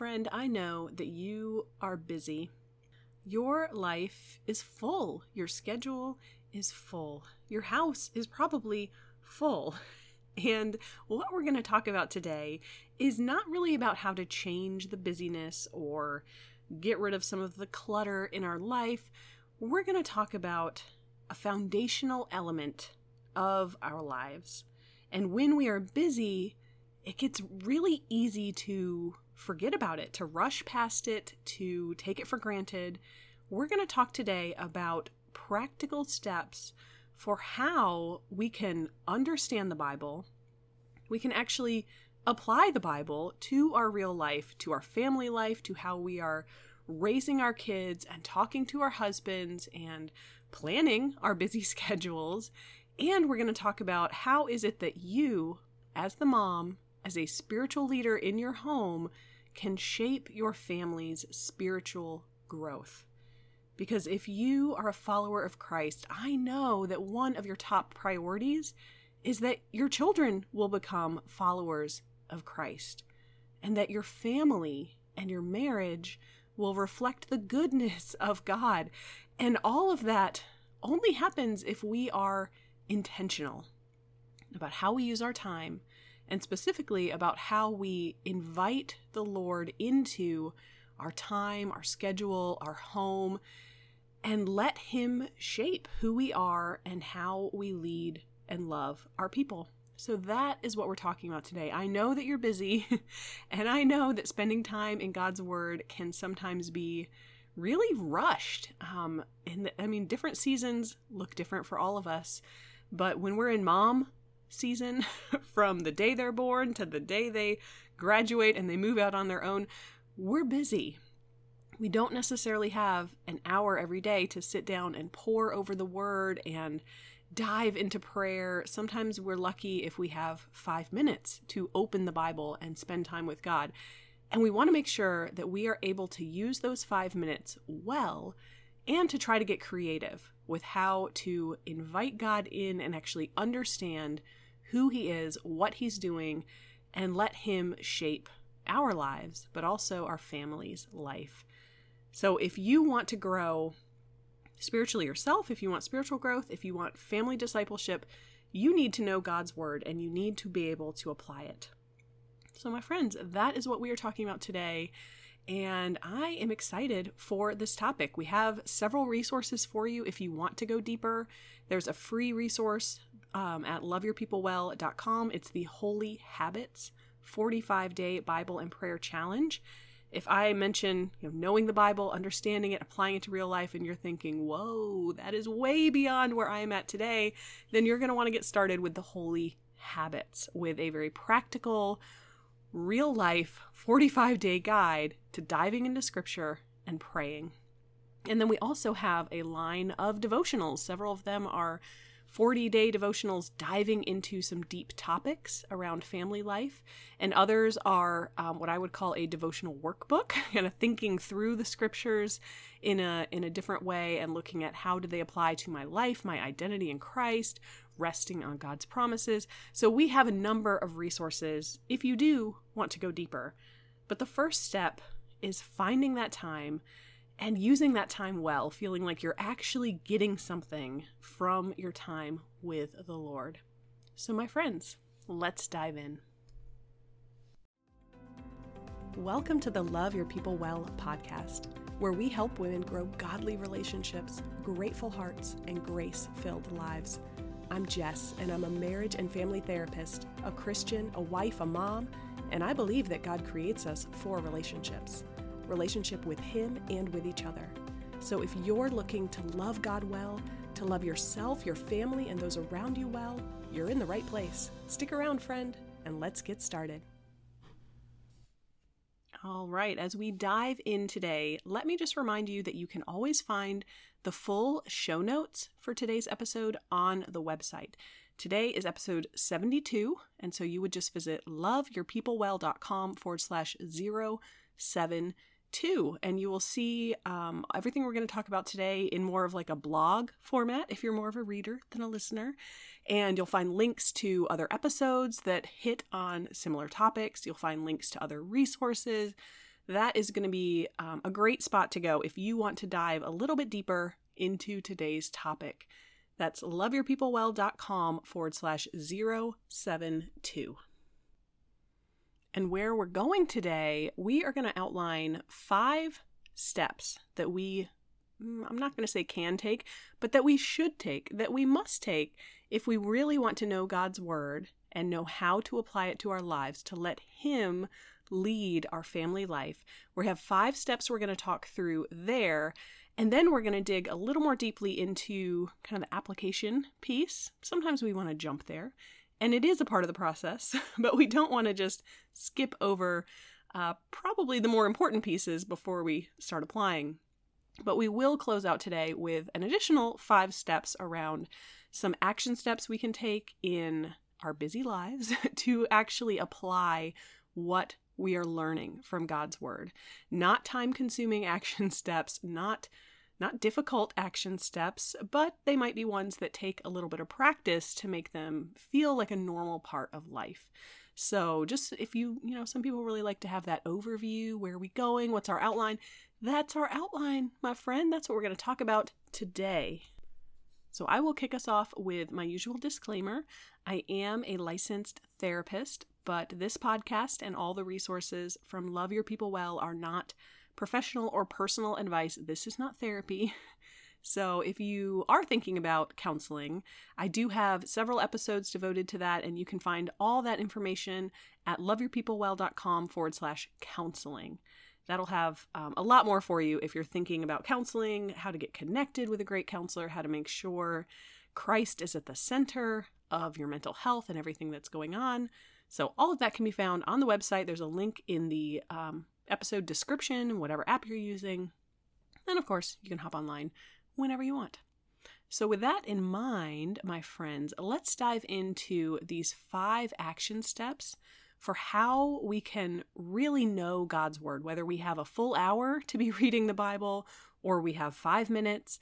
friend, I know that you are busy. Your life is full. Your schedule is full. Your house is probably full. And what we're going to talk about today is not really about how to change the busyness or get rid of some of the clutter in our life. We're going to talk about a foundational element of our lives. And when we are busy, it gets really easy to forget about it, to rush past it, to take it for granted. We're going to talk today about practical steps for how we can understand the Bible. We can actually apply the Bible to our real life, to our family life, to how we are raising our kids and talking to our husbands and planning our busy schedules. And we're going to talk about how is it that you, as the mom, as a spiritual leader in your home, can shape your family's spiritual growth. Because if you are a follower of Christ, I know that one of your top priorities is that your children will become followers of Christ and that your family and your marriage will reflect the goodness of God. And all of that only happens if we are intentional about how we use our time and specifically about how we invite the Lord into our time, our schedule, our home, and let Him shape who we are and how we lead and love our people. So that is what we're talking about today. I know that you're busy, and I know that spending time in God's Word can sometimes be really rushed. Um, and I mean, different seasons look different for all of us, but when we're in mom season, from the day they're born to the day they graduate and they move out on their own, we're busy. We don't necessarily have an hour every day to sit down and pore over the Word and dive into prayer. Sometimes we're lucky if we have five minutes to open the Bible and spend time with God. And we want to make sure that we are able to use those five minutes well and to try to get creative with how to invite God in and actually understand who He is, what He's doing, and let Him shape our lives, but also our family's life. So if you want to grow spiritually yourself, if you want spiritual growth, if you want family discipleship, you need to know God's word and you need to be able to apply it. So, my friends, that is what we are talking about today. And I am excited for this topic. We have several resources for you if you want to go deeper. There's a free resource um, at loveyourpeoplewell.com. It's the Holy Habits 45 Day Bible and Prayer Challenge if I mention you know, knowing the Bible, understanding it, applying it to real life, and you're thinking, whoa, that is way beyond where I am at today, then you're going to want to get started with the holy habits with a very practical, real life 45 day guide to diving into scripture and praying. And then we also have a line of devotionals. Several of them are 40 day devotionals diving into some deep topics around family life, and others are um, what I would call a devotional workbook, kind of thinking through the scriptures in a in a different way and looking at how do they apply to my life, my identity in Christ, resting on God's promises. So we have a number of resources if you do want to go deeper. But the first step is finding that time and using that time well, feeling like you're actually getting something from your time with the Lord. So, my friends, let's dive in. Welcome to the Love Your People Well podcast, where we help women grow godly relationships, grateful hearts, and grace filled lives. I'm Jess, and I'm a marriage and family therapist, a Christian, a wife, a mom, and I believe that God creates us for relationships relationship with Him and with each other. So if you're looking to love God well, to love yourself, your family, and those around you well, you're in the right place. Stick around, friend, and let's get started. All right, as we dive in today, let me just remind you that you can always find the full show notes for today's episode on the website. Today is episode 72, and so you would just visit loveyourpeoplewell.com forward slash 072 too. And you will see um, everything we're going to talk about today in more of like a blog format if you're more of a reader than a listener. And you'll find links to other episodes that hit on similar topics. You'll find links to other resources that is going to be um, a great spot to go if you want to dive a little bit deeper into today's topic. That's loveyourpeoplewell.com forward slash 072. And where we're going today, we are going to outline five steps that we, mm, I'm not going to say can take, but that we should take, that we must take if we really want to know God's Word and know how to apply it to our lives to let Him lead our family life. We have five steps we're going to talk through there. And then we're going to dig a little more deeply into kind of the application piece. Sometimes we want to jump there and it is a part of the process, but we don't want to just skip over uh, probably the more important pieces before we start applying. But we will close out today with an additional five steps around some action steps we can take in our busy lives to actually apply what we are learning from God's Word. Not time consuming action steps, not not difficult action steps, but they might be ones that take a little bit of practice to make them feel like a normal part of life. So, just if you, you know, some people really like to have that overview where are we going? What's our outline? That's our outline, my friend. That's what we're going to talk about today. So, I will kick us off with my usual disclaimer. I am a licensed therapist, but this podcast and all the resources from Love Your People Well are not professional or personal advice. This is not therapy. So, if you are thinking about counseling, I do have several episodes devoted to that, and you can find all that information at loveyourpeoplewell.com forward slash counseling. That'll have um, a lot more for you if you're thinking about counseling, how to get connected with a great counselor, how to make sure Christ is at the center of your mental health and everything that's going on. So, all of that can be found on the website. There's a link in the um, episode description, whatever app you're using. And of course, you can hop online whenever you want. So, with that in mind, my friends, let's dive into these five action steps for how we can really know God's Word, whether we have a full hour to be reading the Bible, or we have five minutes,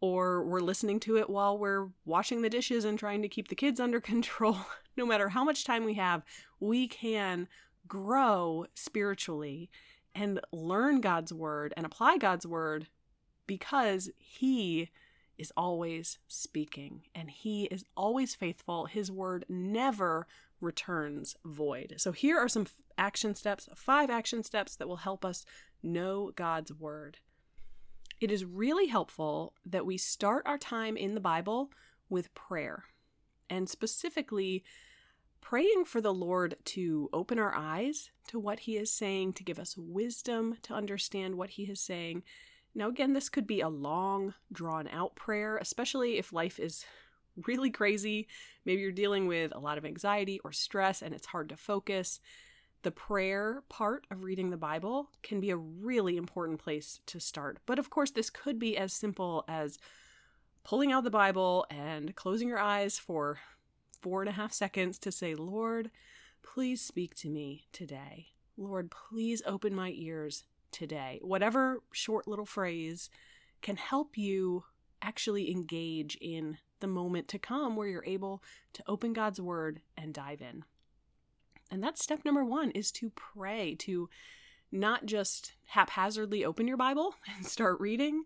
or we're listening to it while we're washing the dishes and trying to keep the kids under control. no matter how much time we have, we can grow spiritually and learn God's word and apply God's word because He is always speaking and He is always faithful. His word never returns void. So, here are some action steps, five action steps that will help us know God's word. It is really helpful that we start our time in the Bible with prayer, and specifically praying for the Lord to open our eyes to what He is saying, to give us wisdom to understand what He is saying. Now, again, this could be a long, drawn out prayer, especially if life is really crazy. Maybe you're dealing with a lot of anxiety or stress and it's hard to focus. The prayer part of reading the Bible can be a really important place to start. But of course, this could be as simple as pulling out the Bible and closing your eyes for four and a half seconds to say, Lord, please speak to me today. Lord, please open my ears today. Whatever short little phrase can help you actually engage in the moment to come where you're able to open God's word and dive in. And that's step number one is to pray, to not just haphazardly open your Bible and start reading,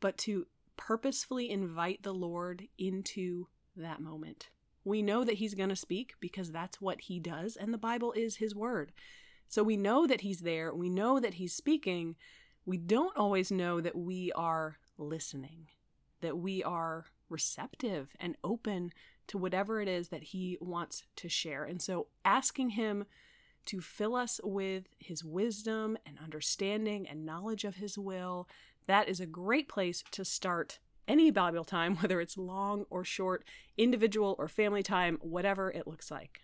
but to purposefully invite the Lord into that moment. We know that he's going to speak because that's what he does, and the Bible is his word. So we know that he's there, we know that he's speaking. We don't always know that we are listening, that we are receptive and open to whatever it is that he wants to share. And so asking him to fill us with his wisdom and understanding and knowledge of his will, that is a great place to start any Bible time, whether it's long or short, individual or family time, whatever it looks like.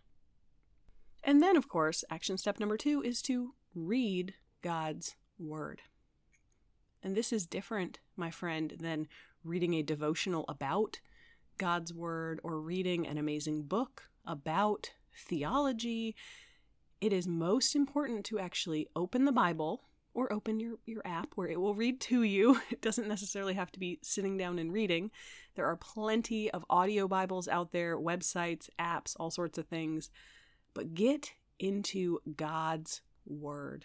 And then, of course, action step number two is to read God's Word. And this is different, my friend, than reading a devotional about God's Word or reading an amazing book about theology. It is most important to actually open the Bible or open your, your app where it will read to you. It doesn't necessarily have to be sitting down and reading. There are plenty of audio Bibles out there, websites, apps, all sorts of things. But get into God's Word.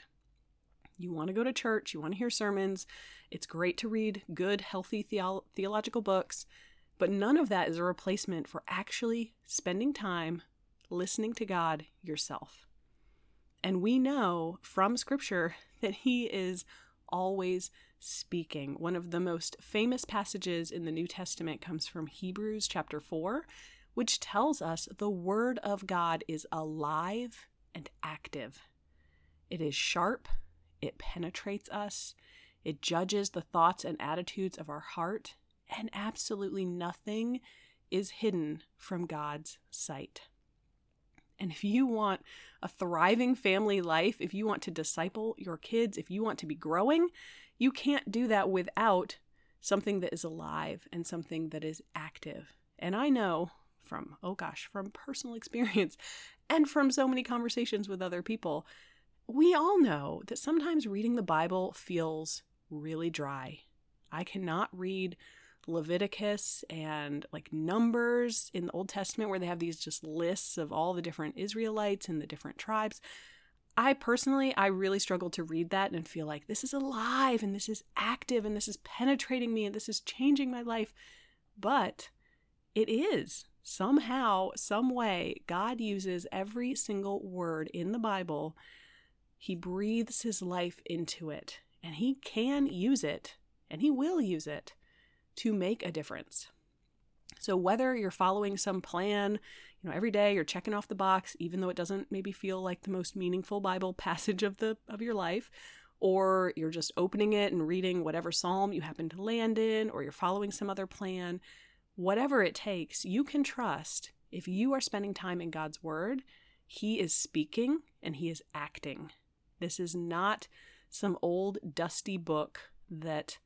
You want to go to church, you want to hear sermons. It's great to read good, healthy theo- theological books, but none of that is a replacement for actually spending time listening to God yourself. And we know from scripture that He is always speaking. One of the most famous passages in the New Testament comes from Hebrews chapter 4, which tells us the Word of God is alive and active. It is sharp, it penetrates us, it judges the thoughts and attitudes of our heart, and absolutely nothing is hidden from God's sight. And if you want a thriving family life, if you want to disciple your kids, if you want to be growing, you can't do that without something that is alive and something that is active. And I know from, oh gosh, from personal experience and from so many conversations with other people, we all know that sometimes reading the Bible feels really dry. I cannot read Leviticus and like Numbers in the Old Testament, where they have these just lists of all the different Israelites and the different tribes. I personally, I really struggle to read that and feel like this is alive and this is active and this is penetrating me and this is changing my life. But it is. Somehow, some way, God uses every single word in the Bible. He breathes his life into it, and he can use it, and he will use it to make a difference. So whether you're following some plan, you know, every day you're checking off the box even though it doesn't maybe feel like the most meaningful Bible passage of the of your life, or you're just opening it and reading whatever psalm you happen to land in or you're following some other plan, whatever it takes, you can trust if you are spending time in God's word, he is speaking and he is acting. This is not some old dusty book that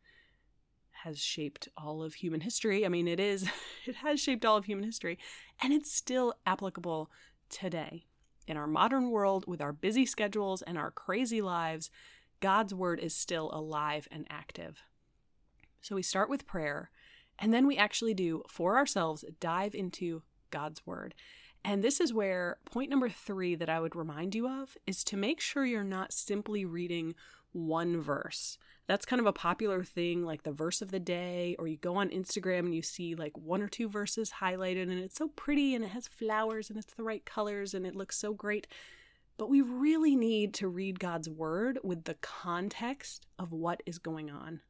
has shaped all of human history. I mean, it is, it has shaped all of human history, and it's still applicable today. In our modern world, with our busy schedules and our crazy lives, God's word is still alive and active. So we start with prayer, and then we actually do, for ourselves, dive into God's word. And this is where point number three that I would remind you of is to make sure you're not simply reading one verse. That's kind of a popular thing, like the verse of the day, or you go on Instagram and you see like one or two verses highlighted, and it's so pretty and it has flowers and it's the right colors and it looks so great. But we really need to read God's word with the context of what is going on.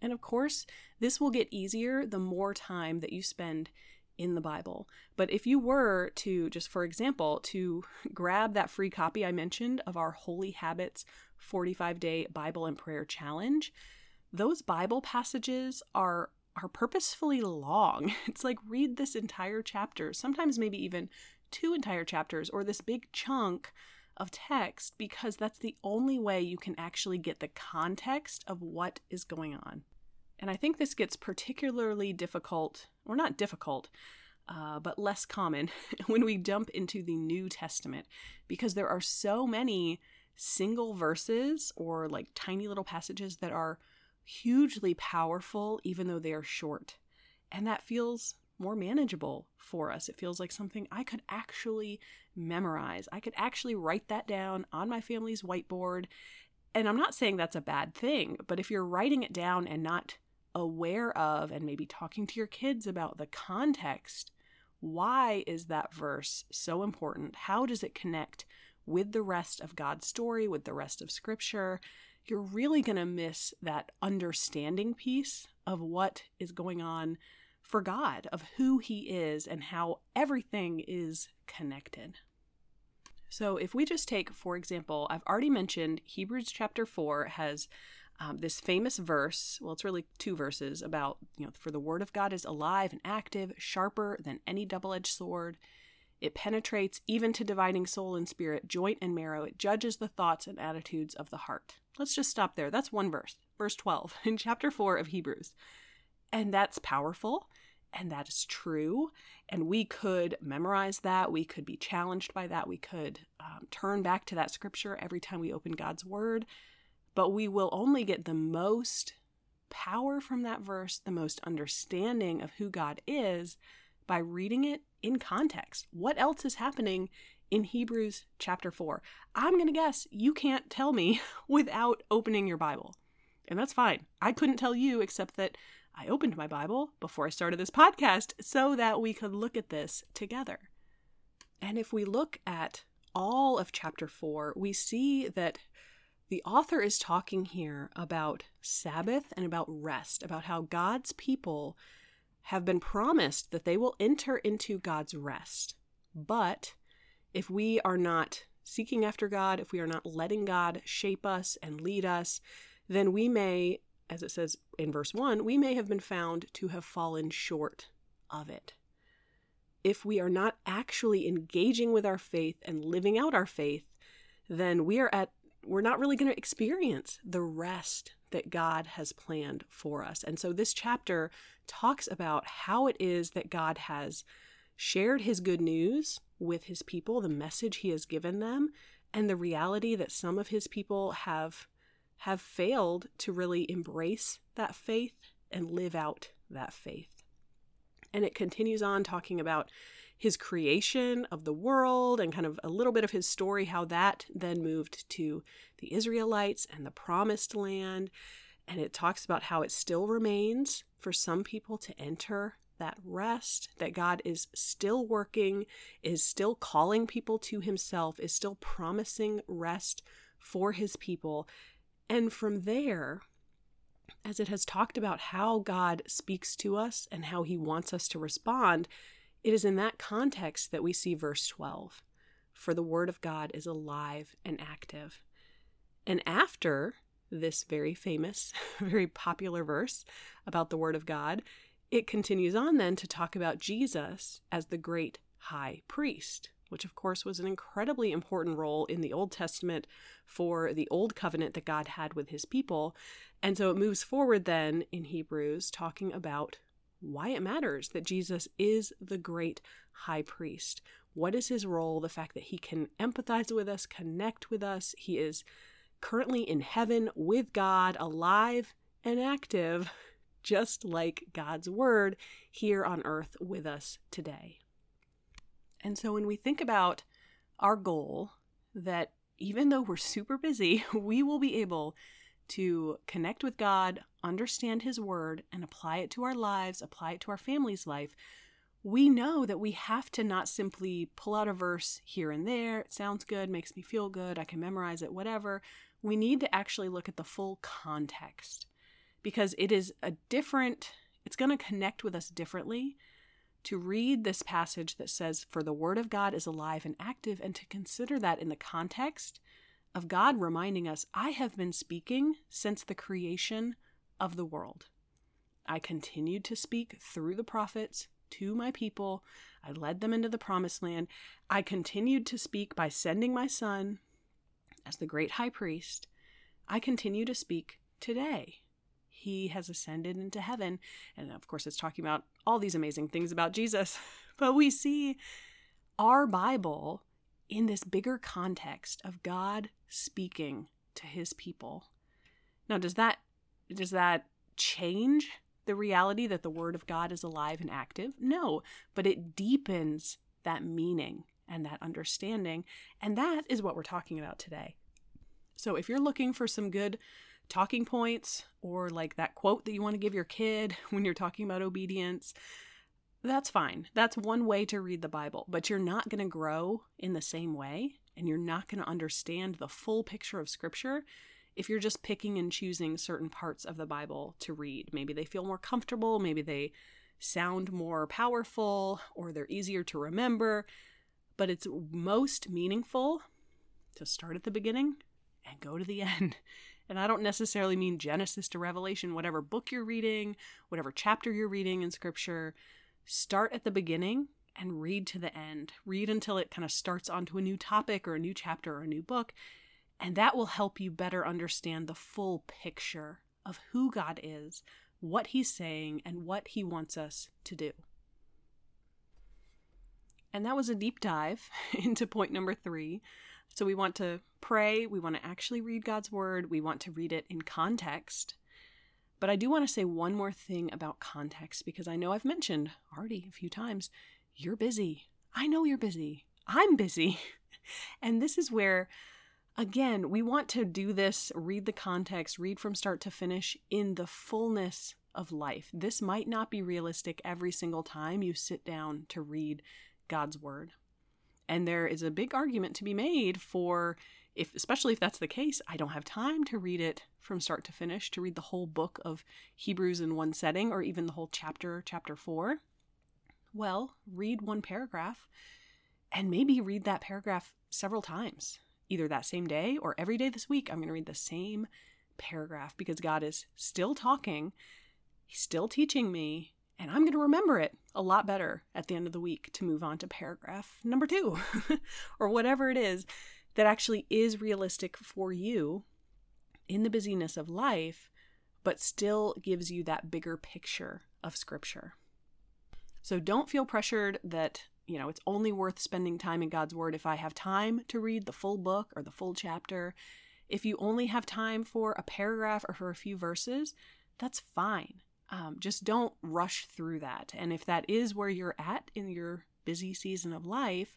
And of course, this will get easier the more time that you spend in the Bible. But if you were to, just for example, to grab that free copy I mentioned of our Holy Habits 45 Day Bible and Prayer Challenge, those Bible passages are are purposefully long. It's like read this entire chapter, sometimes maybe even two entire chapters or this big chunk of text because that's the only way you can actually get the context of what is going on. And I think this gets particularly difficult, or not difficult, uh, but less common when we jump into the New Testament because there are so many single verses or like tiny little passages that are hugely powerful, even though they are short. And that feels more manageable for us. It feels like something I could actually memorize. I could actually write that down on my family's whiteboard. And I'm not saying that's a bad thing, but if you're writing it down and not aware of and maybe talking to your kids about the context, why is that verse so important? How does it connect with the rest of God's story, with the rest of Scripture, you're really going to miss that understanding piece of what is going on for God, of who He is, and how everything is connected. So, if we just take, for example, I've already mentioned Hebrews chapter 4 has um, this famous verse. Well, it's really two verses about, you know, for the word of God is alive and active, sharper than any double edged sword. It penetrates even to dividing soul and spirit, joint and marrow. It judges the thoughts and attitudes of the heart. Let's just stop there. That's one verse, verse 12 in chapter 4 of Hebrews. And that's powerful and that is true. And we could memorize that. We could be challenged by that. We could um, turn back to that scripture every time we open God's word. But we will only get the most power from that verse, the most understanding of who God is by reading it in context. What else is happening in Hebrews chapter 4. I'm going to guess you can't tell me without opening your Bible. And that's fine. I couldn't tell you except that I opened my Bible before I started this podcast so that we could look at this together. And if we look at all of chapter 4, we see that the author is talking here about Sabbath and about rest, about how God's people have been promised that they will enter into God's rest. But if we are not seeking after God, if we are not letting God shape us and lead us, then we may, as it says in verse 1, we may have been found to have fallen short of it. If we are not actually engaging with our faith and living out our faith, then we are at we're not really going to experience the rest that God has planned for us. And so this chapter talks about how it is that God has shared his good news with his people, the message he has given them, and the reality that some of his people have have failed to really embrace that faith and live out that faith. And it continues on talking about his creation of the world and kind of a little bit of his story, how that then moved to the Israelites and the promised land. And it talks about how it still remains for some people to enter that rest, that God is still working, is still calling people to himself, is still promising rest for his people. And from there, as it has talked about how God speaks to us and how he wants us to respond, it is in that context that we see verse 12 For the word of God is alive and active. And after this very famous, very popular verse about the word of God, it continues on then to talk about Jesus as the great high priest, which of course was an incredibly important role in the Old Testament for the old covenant that God had with his people. And so it moves forward then in Hebrews talking about why it matters that Jesus is the great high priest. What is his role? The fact that he can empathize with us, connect with us. He is currently in heaven with God, alive and active just like God's word here on earth with us today. And so when we think about our goal, that even though we're super busy, we will be able to connect with God, understand His Word, and apply it to our lives, apply it to our family's life, we know that we have to not simply pull out a verse here and there. It sounds good, makes me feel good, I can memorize it, whatever. We need to actually look at the full context because it is a different, it's going to connect with us differently to read this passage that says, For the word of God is alive and active, and to consider that in the context of God reminding us, I have been speaking since the creation of the world. I continued to speak through the prophets to my people. I led them into the promised land. I continued to speak by sending my son as the great high priest. I continue to speak today he has ascended into heaven. And of course, it's talking about all these amazing things about Jesus. But we see our Bible in this bigger context of God speaking to his people. Now, does that does that change the reality that the word of God is alive and active? No, but it deepens that meaning and that understanding, and that is what we're talking about today. So, if you're looking for some good talking points or like that quote that you want to give your kid when you're talking about obedience, that's fine. That's one way to read the Bible, but you're not going to grow in the same way and you're not going to understand the full picture of Scripture if you're just picking and choosing certain parts of the Bible to read. Maybe they feel more comfortable, maybe they sound more powerful, or they're easier to remember, but it's most meaningful to start at the beginning and go to the end and I don't necessarily mean Genesis to Revelation, whatever book you're reading, whatever chapter you're reading in scripture, start at the beginning and read to the end. Read until it kind of starts onto a new topic or a new chapter or a new book. And that will help you better understand the full picture of who God is, what He's saying, and what He wants us to do. And that was a deep dive into point number three so we want to pray, we want to actually read God's word, we want to read it in context. But I do want to say one more thing about context because I know I've mentioned already a few times you're busy. I know you're busy. I'm busy. and this is where, again, we want to do this, read the context, read from start to finish in the fullness of life. This might not be realistic every single time you sit down to read God's word. And there is a big argument to be made for if especially if that's the case, I don't have time to read it from start to finish, to read the whole book of Hebrews in one setting or even the whole chapter, chapter 4. Well, read one paragraph and maybe read that paragraph several times, either that same day or every day this week. I'm going to read the same paragraph because God is still talking, He's still teaching me, and I'm going to remember it a lot better at the end of the week to move on to paragraph number two or whatever it is that actually is realistic for you in the busyness of life, but still gives you that bigger picture of Scripture. So don't feel pressured that, you know, it's only worth spending time in God's Word if I have time to read the full book or the full chapter. If you only have time for a paragraph or for a few verses, that's fine. Um, just don't rush through that. And if that is where you're at in your busy season of life,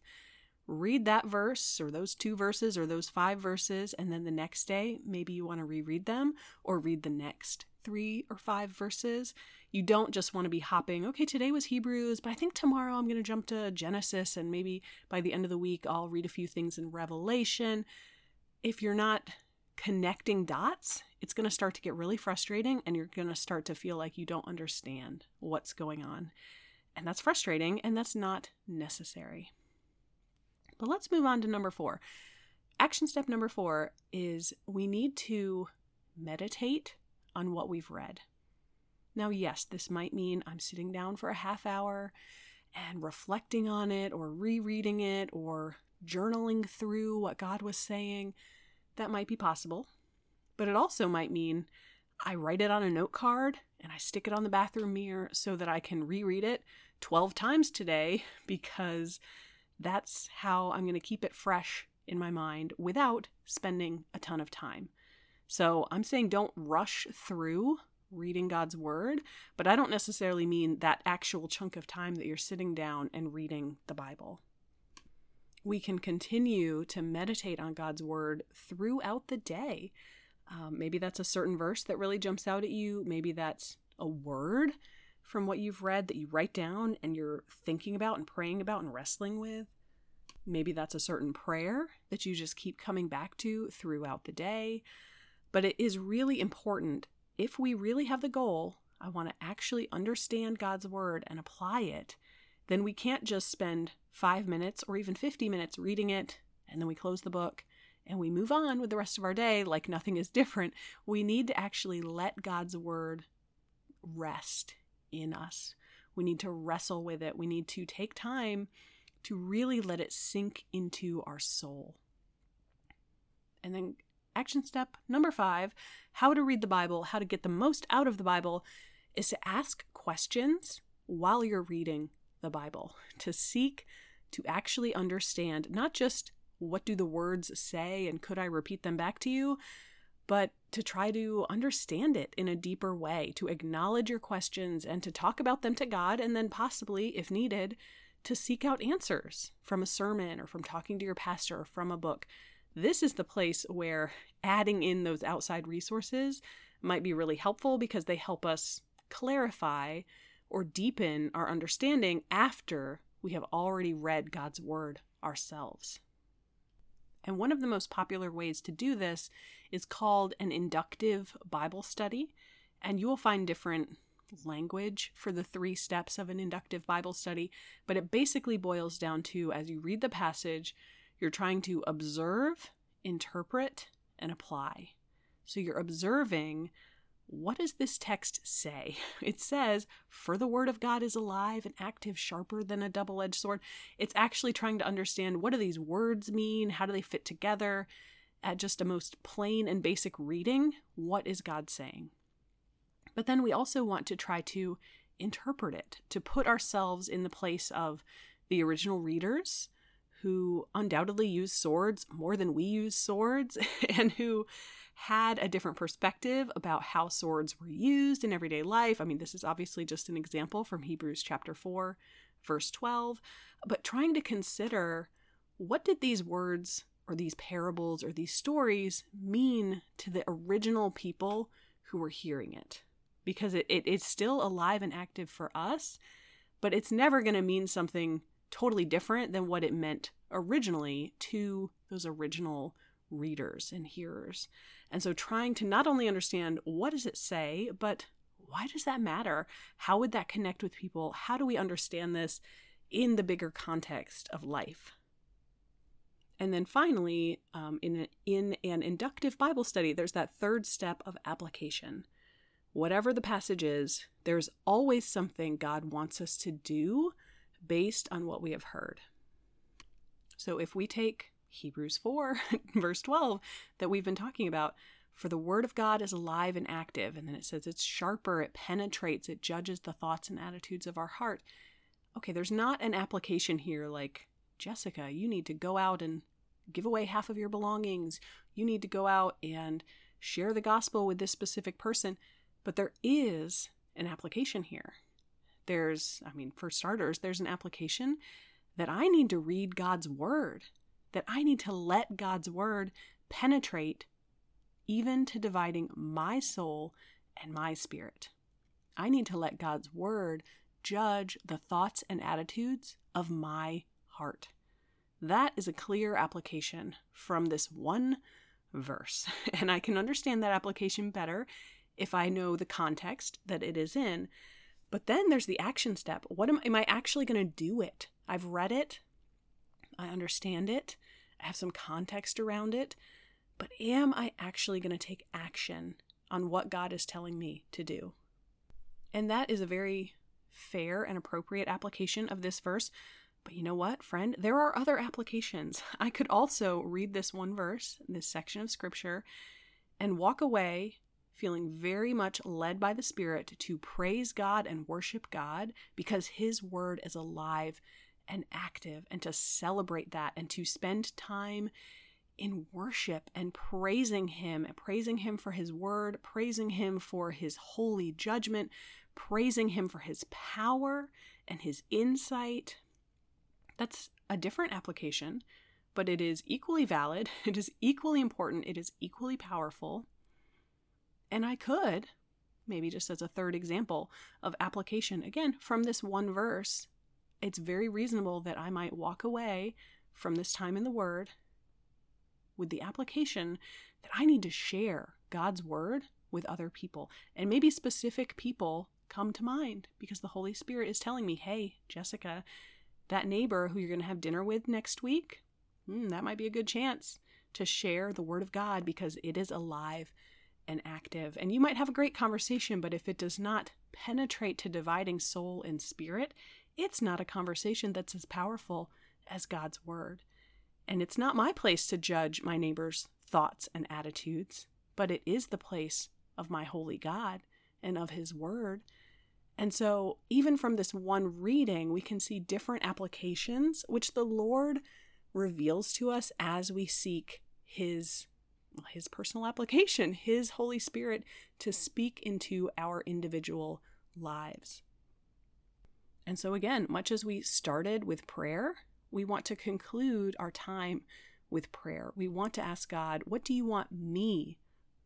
read that verse or those two verses or those five verses, and then the next day, maybe you want to reread them or read the next three or five verses. You don't just want to be hopping, okay, today was Hebrews, but I think tomorrow I'm going to jump to Genesis, and maybe by the end of the week, I'll read a few things in Revelation. If you're not connecting dots, it's going to start to get really frustrating and you're going to start to feel like you don't understand what's going on. And that's frustrating and that's not necessary. But let's move on to number four. Action step number four is we need to meditate on what we've read. Now, yes, this might mean I'm sitting down for a half hour and reflecting on it or rereading it or journaling through what God was saying. That might be possible. But it also might mean I write it on a note card and I stick it on the bathroom mirror so that I can reread it 12 times today because that's how I'm going to keep it fresh in my mind without spending a ton of time. So I'm saying don't rush through reading God's word, but I don't necessarily mean that actual chunk of time that you're sitting down and reading the Bible. We can continue to meditate on God's word throughout the day. Um, maybe that's a certain verse that really jumps out at you. Maybe that's a word from what you've read that you write down and you're thinking about and praying about and wrestling with. Maybe that's a certain prayer that you just keep coming back to throughout the day. But it is really important if we really have the goal, I want to actually understand God's word and apply it, then we can't just spend five minutes or even 50 minutes reading it and then we close the book and we move on with the rest of our day like nothing is different. We need to actually let God's word rest in us. We need to wrestle with it. We need to take time to really let it sink into our soul. And then, action step number five how to read the Bible, how to get the most out of the Bible, is to ask questions while you're reading the Bible, to seek to actually understand not just what do the words say and could I repeat them back to you, but to try to understand it in a deeper way, to acknowledge your questions and to talk about them to God, and then possibly, if needed, to seek out answers from a sermon or from talking to your pastor or from a book. This is the place where adding in those outside resources might be really helpful because they help us clarify or deepen our understanding after we have already read God's Word ourselves. And one of the most popular ways to do this is called an inductive Bible study. And you will find different language for the three steps of an inductive Bible study, but it basically boils down to as you read the passage, you're trying to observe, interpret, and apply. So you're observing what does this text say? It says, For the word of God is alive and active, sharper than a double edged sword. It's actually trying to understand what do these words mean? How do they fit together? At just a most plain and basic reading, what is God saying? But then we also want to try to interpret it, to put ourselves in the place of the original readers who undoubtedly used swords more than we use swords and who had a different perspective about how swords were used in everyday life. I mean, this is obviously just an example from Hebrews chapter 4, verse 12, but trying to consider what did these words or these parables or these stories mean to the original people who were hearing it? Because it, it it's still alive and active for us, but it's never going to mean something totally different than what it meant originally to those original readers and hearers. And so trying to not only understand what does it say, but why does that matter? How would that connect with people? How do we understand this in the bigger context of life? And then finally, um, in, in an inductive Bible study, there's that third step of application. Whatever the passage is, there's always something God wants us to do based on what we have heard. So if we take Hebrews 4, verse 12, that we've been talking about, for the word of God is alive and active. And then it says it's sharper, it penetrates, it judges the thoughts and attitudes of our heart. Okay, there's not an application here like, Jessica, you need to go out and give away half of your belongings. You need to go out and share the gospel with this specific person. But there is an application here. There's, I mean, for starters, there's an application that I need to read God's word, that I need to let God's word penetrate even to dividing my soul and my spirit. I need to let God's word judge the thoughts and attitudes of my heart. That is a clear application from this one verse. And I can understand that application better if I know the context that it is in. But then there's the action step. What am, am I actually going to do it? I've read it, I understand it, I have some context around it, but am I actually going to take action on what God is telling me to do? And that is a very fair and appropriate application of this verse. But you know what, friend? There are other applications. I could also read this one verse, this section of scripture, and walk away feeling very much led by the Spirit to praise God and worship God because His word is alive and active, and to celebrate that and to spend time in worship and praising Him, and praising Him for His word, praising Him for His holy judgment, praising Him for His power and His insight. That's a different application, but it is equally valid, it is equally important, it is equally powerful. And I could, maybe just as a third example of application, again, from this one verse, it's very reasonable that I might walk away from this time in the Word with the application that I need to share God's word with other people. And maybe specific people come to mind because the Holy Spirit is telling me, hey, Jessica, that neighbor who you're going to have dinner with next week, hmm, that might be a good chance to share the word of God because it is alive and active. And you might have a great conversation, but if it does not penetrate to dividing soul and spirit, it's not a conversation that's as powerful as God's word. And it's not my place to judge my neighbor's thoughts and attitudes, but it is the place of my holy God and of his word. And so, even from this one reading, we can see different applications which the Lord reveals to us as we seek his his personal application, his Holy Spirit to speak into our individual lives. And so, again, much as we started with prayer, we want to conclude our time with prayer. We want to ask God, what do you want me,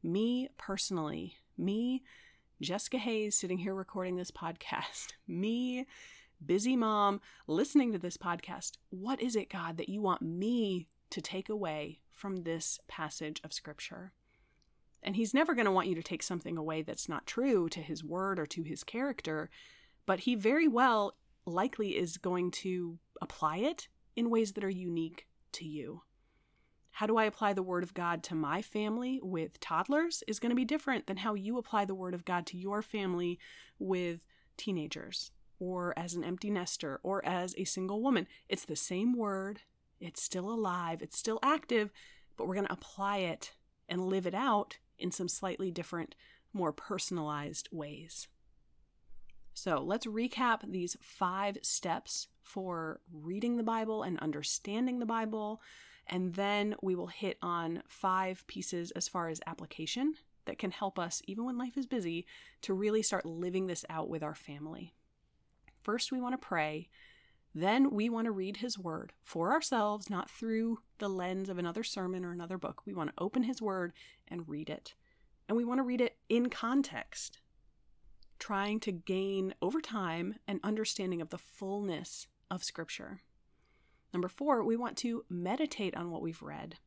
me personally, me, Jessica Hayes, sitting here recording this podcast, me, busy mom, listening to this podcast, what is it, God, that you want me to take away from this passage of Scripture? And He's never going to want you to take something away that's not true to His word or to His character, but He very well likely is going to apply it in ways that are unique to you. How do I apply the Word of God to my family with toddlers is going to be different than how you apply the Word of God to your family with teenagers or as an empty nester or as a single woman. It's the same Word, it's still alive, it's still active, but we're going to apply it and live it out in some slightly different, more personalized ways. So let's recap these five steps for reading the Bible and understanding the Bible. And then we will hit on five pieces as far as application that can help us, even when life is busy, to really start living this out with our family. First, we want to pray then we want to read His Word for ourselves, not through the lens of another sermon or another book. We want to open His Word and read it. And we want to read it in context, trying to gain over time an understanding of the fullness of Scripture. Number four, we want to meditate on what we've read.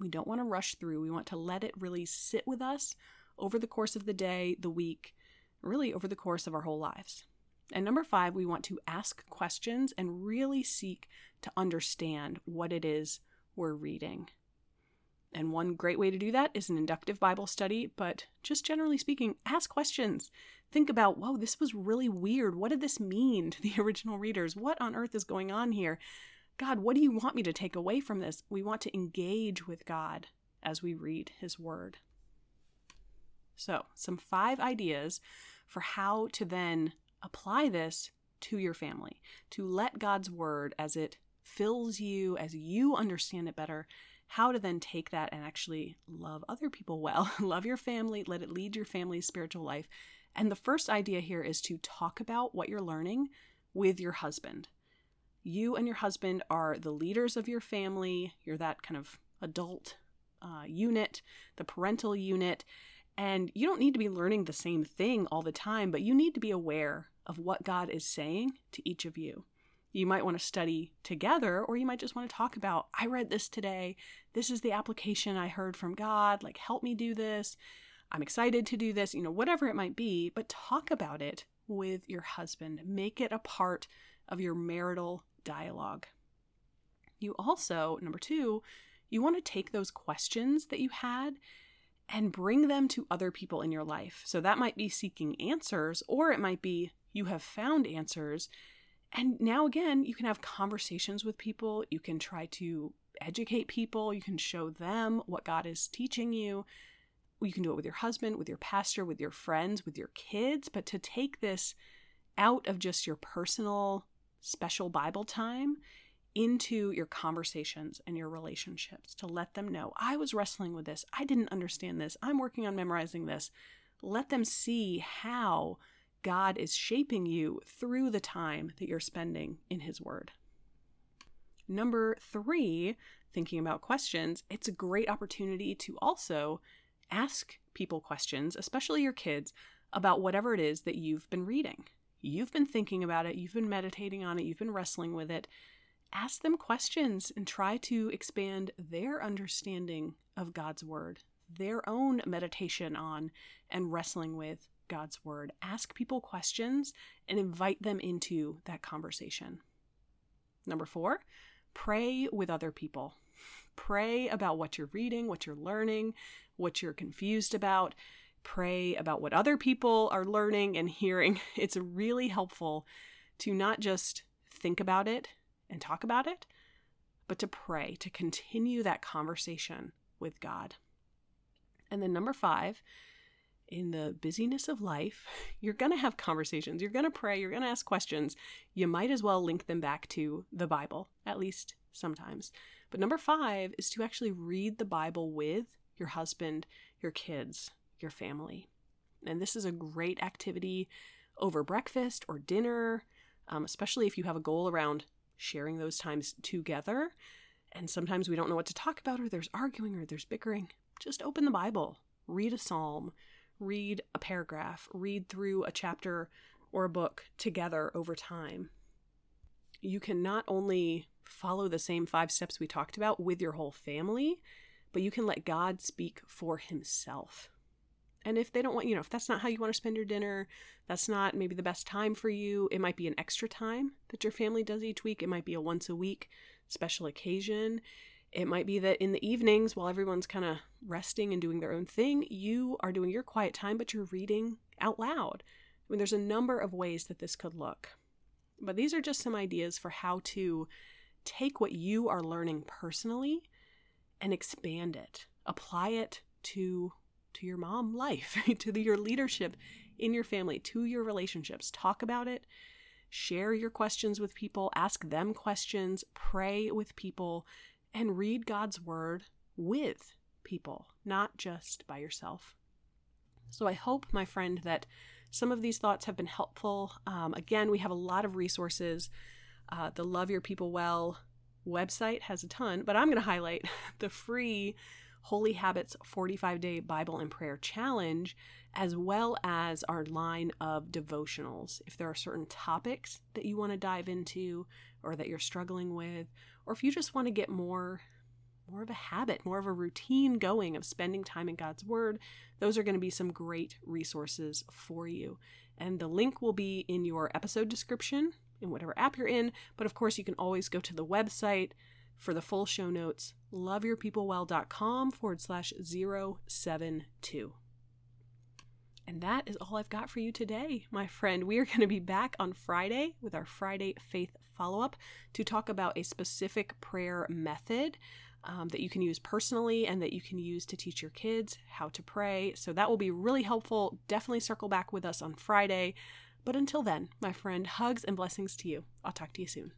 We don't want to rush through. We want to let it really sit with us over the course of the day, the week, really over the course of our whole lives. And number five, we want to ask questions and really seek to understand what it is we're reading. And one great way to do that is an inductive Bible study, but just generally speaking, ask questions. Think about, whoa, this was really weird. What did this mean to the original readers? What on earth is going on here? God, what do you want me to take away from this? We want to engage with God as we read His Word. So, some five ideas for how to then apply this to your family, to let God's Word as it fills you, as you understand it better, how to then take that and actually love other people well, love your family, let it lead your family's spiritual life. And the first idea here is to talk about what you're learning with your husband. You and your husband are the leaders of your family, you're that kind of adult uh, unit, the parental unit. And you don't need to be learning the same thing all the time, but you need to be aware of what God is saying to each of you. You might want to study together, or you might just want to talk about, I read this today. This is the application I heard from God. Like, help me do this. I'm excited to do this, you know, whatever it might be, but talk about it with your husband. Make it a part of your marital dialogue. You also, number two, you want to take those questions that you had and bring them to other people in your life. So that might be seeking answers, or it might be you have found answers. And now, again, you can have conversations with people. You can try to educate people. You can show them what God is teaching you. You can do it with your husband, with your pastor, with your friends, with your kids. But to take this out of just your personal, special Bible time into your conversations and your relationships to let them know I was wrestling with this. I didn't understand this. I'm working on memorizing this. Let them see how God is shaping you through the time that you're spending in His Word. Number three, thinking about questions, it's a great opportunity to also ask people questions, especially your kids, about whatever it is that you've been reading. You've been thinking about it, you've been meditating on it, you've been wrestling with it. Ask them questions and try to expand their understanding of God's Word, their own meditation on and wrestling with God's Word. Ask people questions and invite them into that conversation. Number four, pray with other people. Pray about what you're reading, what you're learning, what you're confused about. Pray about what other people are learning and hearing. It's really helpful to not just think about it and talk about it, but to pray, to continue that conversation with God. And then number five, in the busyness of life, you're going to have conversations, you're going to pray, you're going to ask questions. You might as well link them back to the Bible, at least sometimes. But number five is to actually read the Bible with your husband, your kids, your family. And this is a great activity over breakfast or dinner, um, especially if you have a goal around sharing those times together. And sometimes we don't know what to talk about, or there's arguing, or there's bickering. Just open the Bible, read a psalm, read a paragraph, read through a chapter or a book together over time. You can not only follow the same five steps we talked about with your whole family, but you can let God speak for Himself. And if they don't want, you know, if that's not how you want to spend your dinner, that's not maybe the best time for you, it might be an extra time that your family does each week. It might be a once a week special occasion. It might be that in the evenings, while everyone's kind of resting and doing their own thing, you are doing your quiet time, but you're reading out loud. I mean, there's a number of ways that this could look. But these are just some ideas for how to take what you are learning personally and expand it, apply it to to your mom life, to the, your leadership in your family, to your relationships. Talk about it. Share your questions with people, ask them questions, pray with people, and read God's word with people, not just by yourself. So I hope, my friend, that some of these thoughts have been helpful. Um, again, we have a lot of resources Uh, the Love Your People Well website has a ton, but I'm going to highlight the free Holy Habits 45 Day Bible and Prayer Challenge, as well as our line of devotionals. If there are certain topics that you want to dive into or that you're struggling with, or if you just want to get more more of a habit, more of a routine going of spending time in God's Word, those are going to be some great resources for you. And the link will be in your episode description in whatever app you're in. But of course, you can always go to the website for the full show notes loveyourpeoplewell.com forward slash 072. And that is all I've got for you today, my friend. We are going to be back on Friday with our Friday Faith follow up to talk about a specific prayer method um, that you can use personally and that you can use to teach your kids how to pray. So that will be really helpful. Definitely circle back with us on Friday. But until then, my friend, hugs and blessings to you. I'll talk to you soon.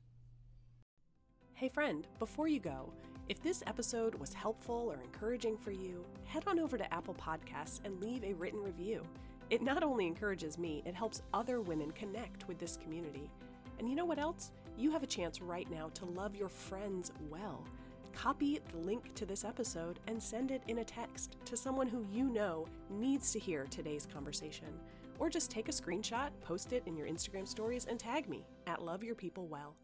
Hey, friend, before you go, if this episode was helpful or encouraging for you, head on over to Apple Podcasts and leave a written review. It not only encourages me, it helps other women connect with this community. And you know what else? You have a chance right now to love your friends well. Copy the link to this episode and send it in a text to someone who you know needs to hear today's conversation. Or just take a screenshot, post it in your Instagram stories, and tag me at Love Your People Well.